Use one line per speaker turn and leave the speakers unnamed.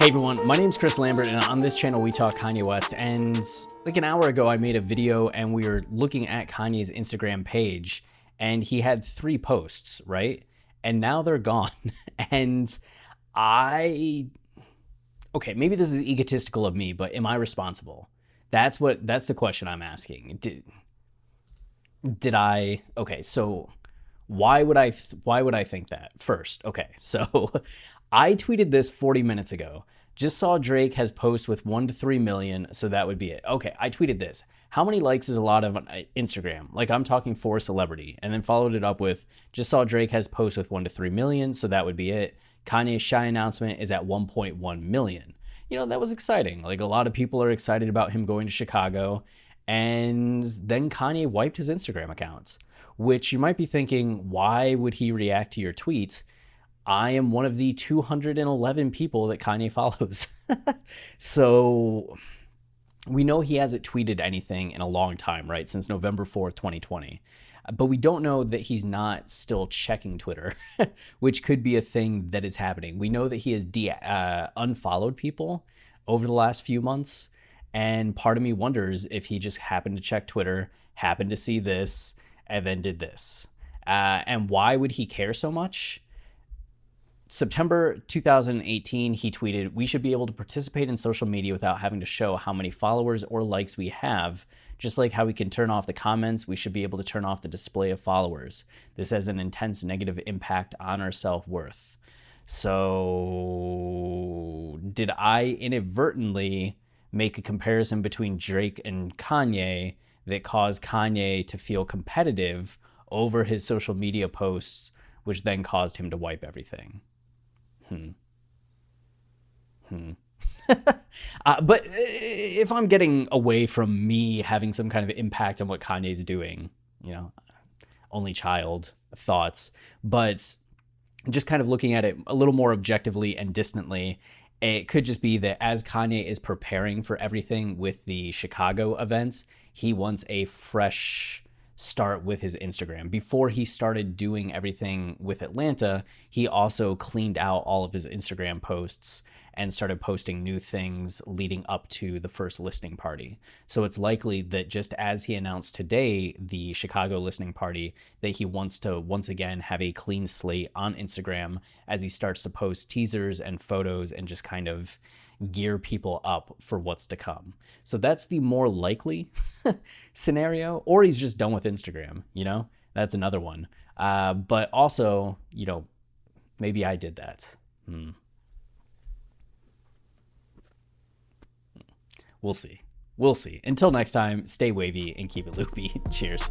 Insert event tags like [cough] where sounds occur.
Hey everyone, my name is Chris Lambert, and on this channel we talk Kanye West. And like an hour ago, I made a video and we were looking at Kanye's Instagram page, and he had three posts, right? And now they're gone. [laughs] and I, okay, maybe this is egotistical of me, but am I responsible? That's what, that's the question I'm asking. Did, did I, okay, so why would I, th- why would I think that first? Okay, [laughs] so I tweeted this 40 minutes ago. Just saw Drake has posts with 1 to 3 million, so that would be it. Okay, I tweeted this. How many likes is a lot of uh, Instagram? Like I'm talking for a celebrity. And then followed it up with just saw Drake has posts with 1 to 3 million, so that would be it. Kanye's Chi announcement is at 1.1 million. You know, that was exciting. Like a lot of people are excited about him going to Chicago. And then Kanye wiped his Instagram accounts, which you might be thinking, why would he react to your tweet? I am one of the 211 people that Kanye [laughs] follows. so we know he hasn't tweeted anything in a long time, right? Since November 4th, 2020. But we don't know that he's not still checking Twitter, [laughs] which could be a thing that is happening. We know that he has de- uh, unfollowed people over the last few months. And part of me wonders if he just happened to check Twitter, happened to see this, and then did this. Uh, and why would he care so much? September 2018, he tweeted, We should be able to participate in social media without having to show how many followers or likes we have. Just like how we can turn off the comments, we should be able to turn off the display of followers. This has an intense negative impact on our self worth. So, did I inadvertently make a comparison between Drake and Kanye that caused Kanye to feel competitive over his social media posts, which then caused him to wipe everything? Hmm. Hmm. [laughs] uh, but if I'm getting away from me having some kind of impact on what Kanye's doing, you know, only child thoughts, but just kind of looking at it a little more objectively and distantly, it could just be that as Kanye is preparing for everything with the Chicago events, he wants a fresh start with his Instagram. Before he started doing everything with Atlanta, he also cleaned out all of his Instagram posts and started posting new things leading up to the first listening party. So it's likely that just as he announced today the Chicago listening party, that he wants to once again have a clean slate on Instagram as he starts to post teasers and photos and just kind of gear people up for what's to come. So that's the more likely [laughs] scenario, or he's just done with Instagram, you know? That's another one. Uh, but also, you know, maybe I did that. Hmm. We'll see. We'll see. Until next time, stay wavy and keep it loopy. [laughs] Cheers.